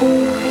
Música